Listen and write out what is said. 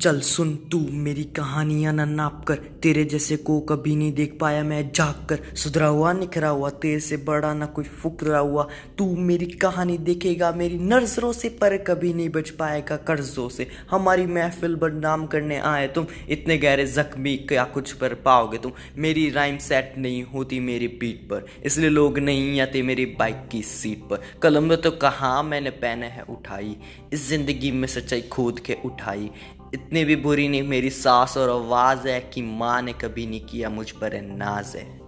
चल सुन तू मेरी कहानियाँ ना नाप कर तेरे जैसे को कभी नहीं देख पाया मैं जाग कर सुधरा हुआ, निखरा हुआ, तेरे से बड़ा ना कोई फुकरा हुआ। तू मेरी कहानी देखेगा, मेरी नज़रों से पर कभी नहीं बच पाएगा। कर्जों से हमारी महफिल बदनाम करने आए तुम। इतने गहरे जख्मी क्या कुछ पर पाओगे तुम? मेरी राइम सेट नहीं होती मेरी बीट पर। इसलिए लोग नहीं आते मेरी बाइक की सीट पर। कलम तो कहाँ मैंने पहने है उठाई। इस ज़िंदगी में सच्चाई खोद के उठाई। इतनी भी बुरी नहीं, मेरी सास और आवाज़ है कि माँ ने कभी नहीं किया मुझ पर नाज है।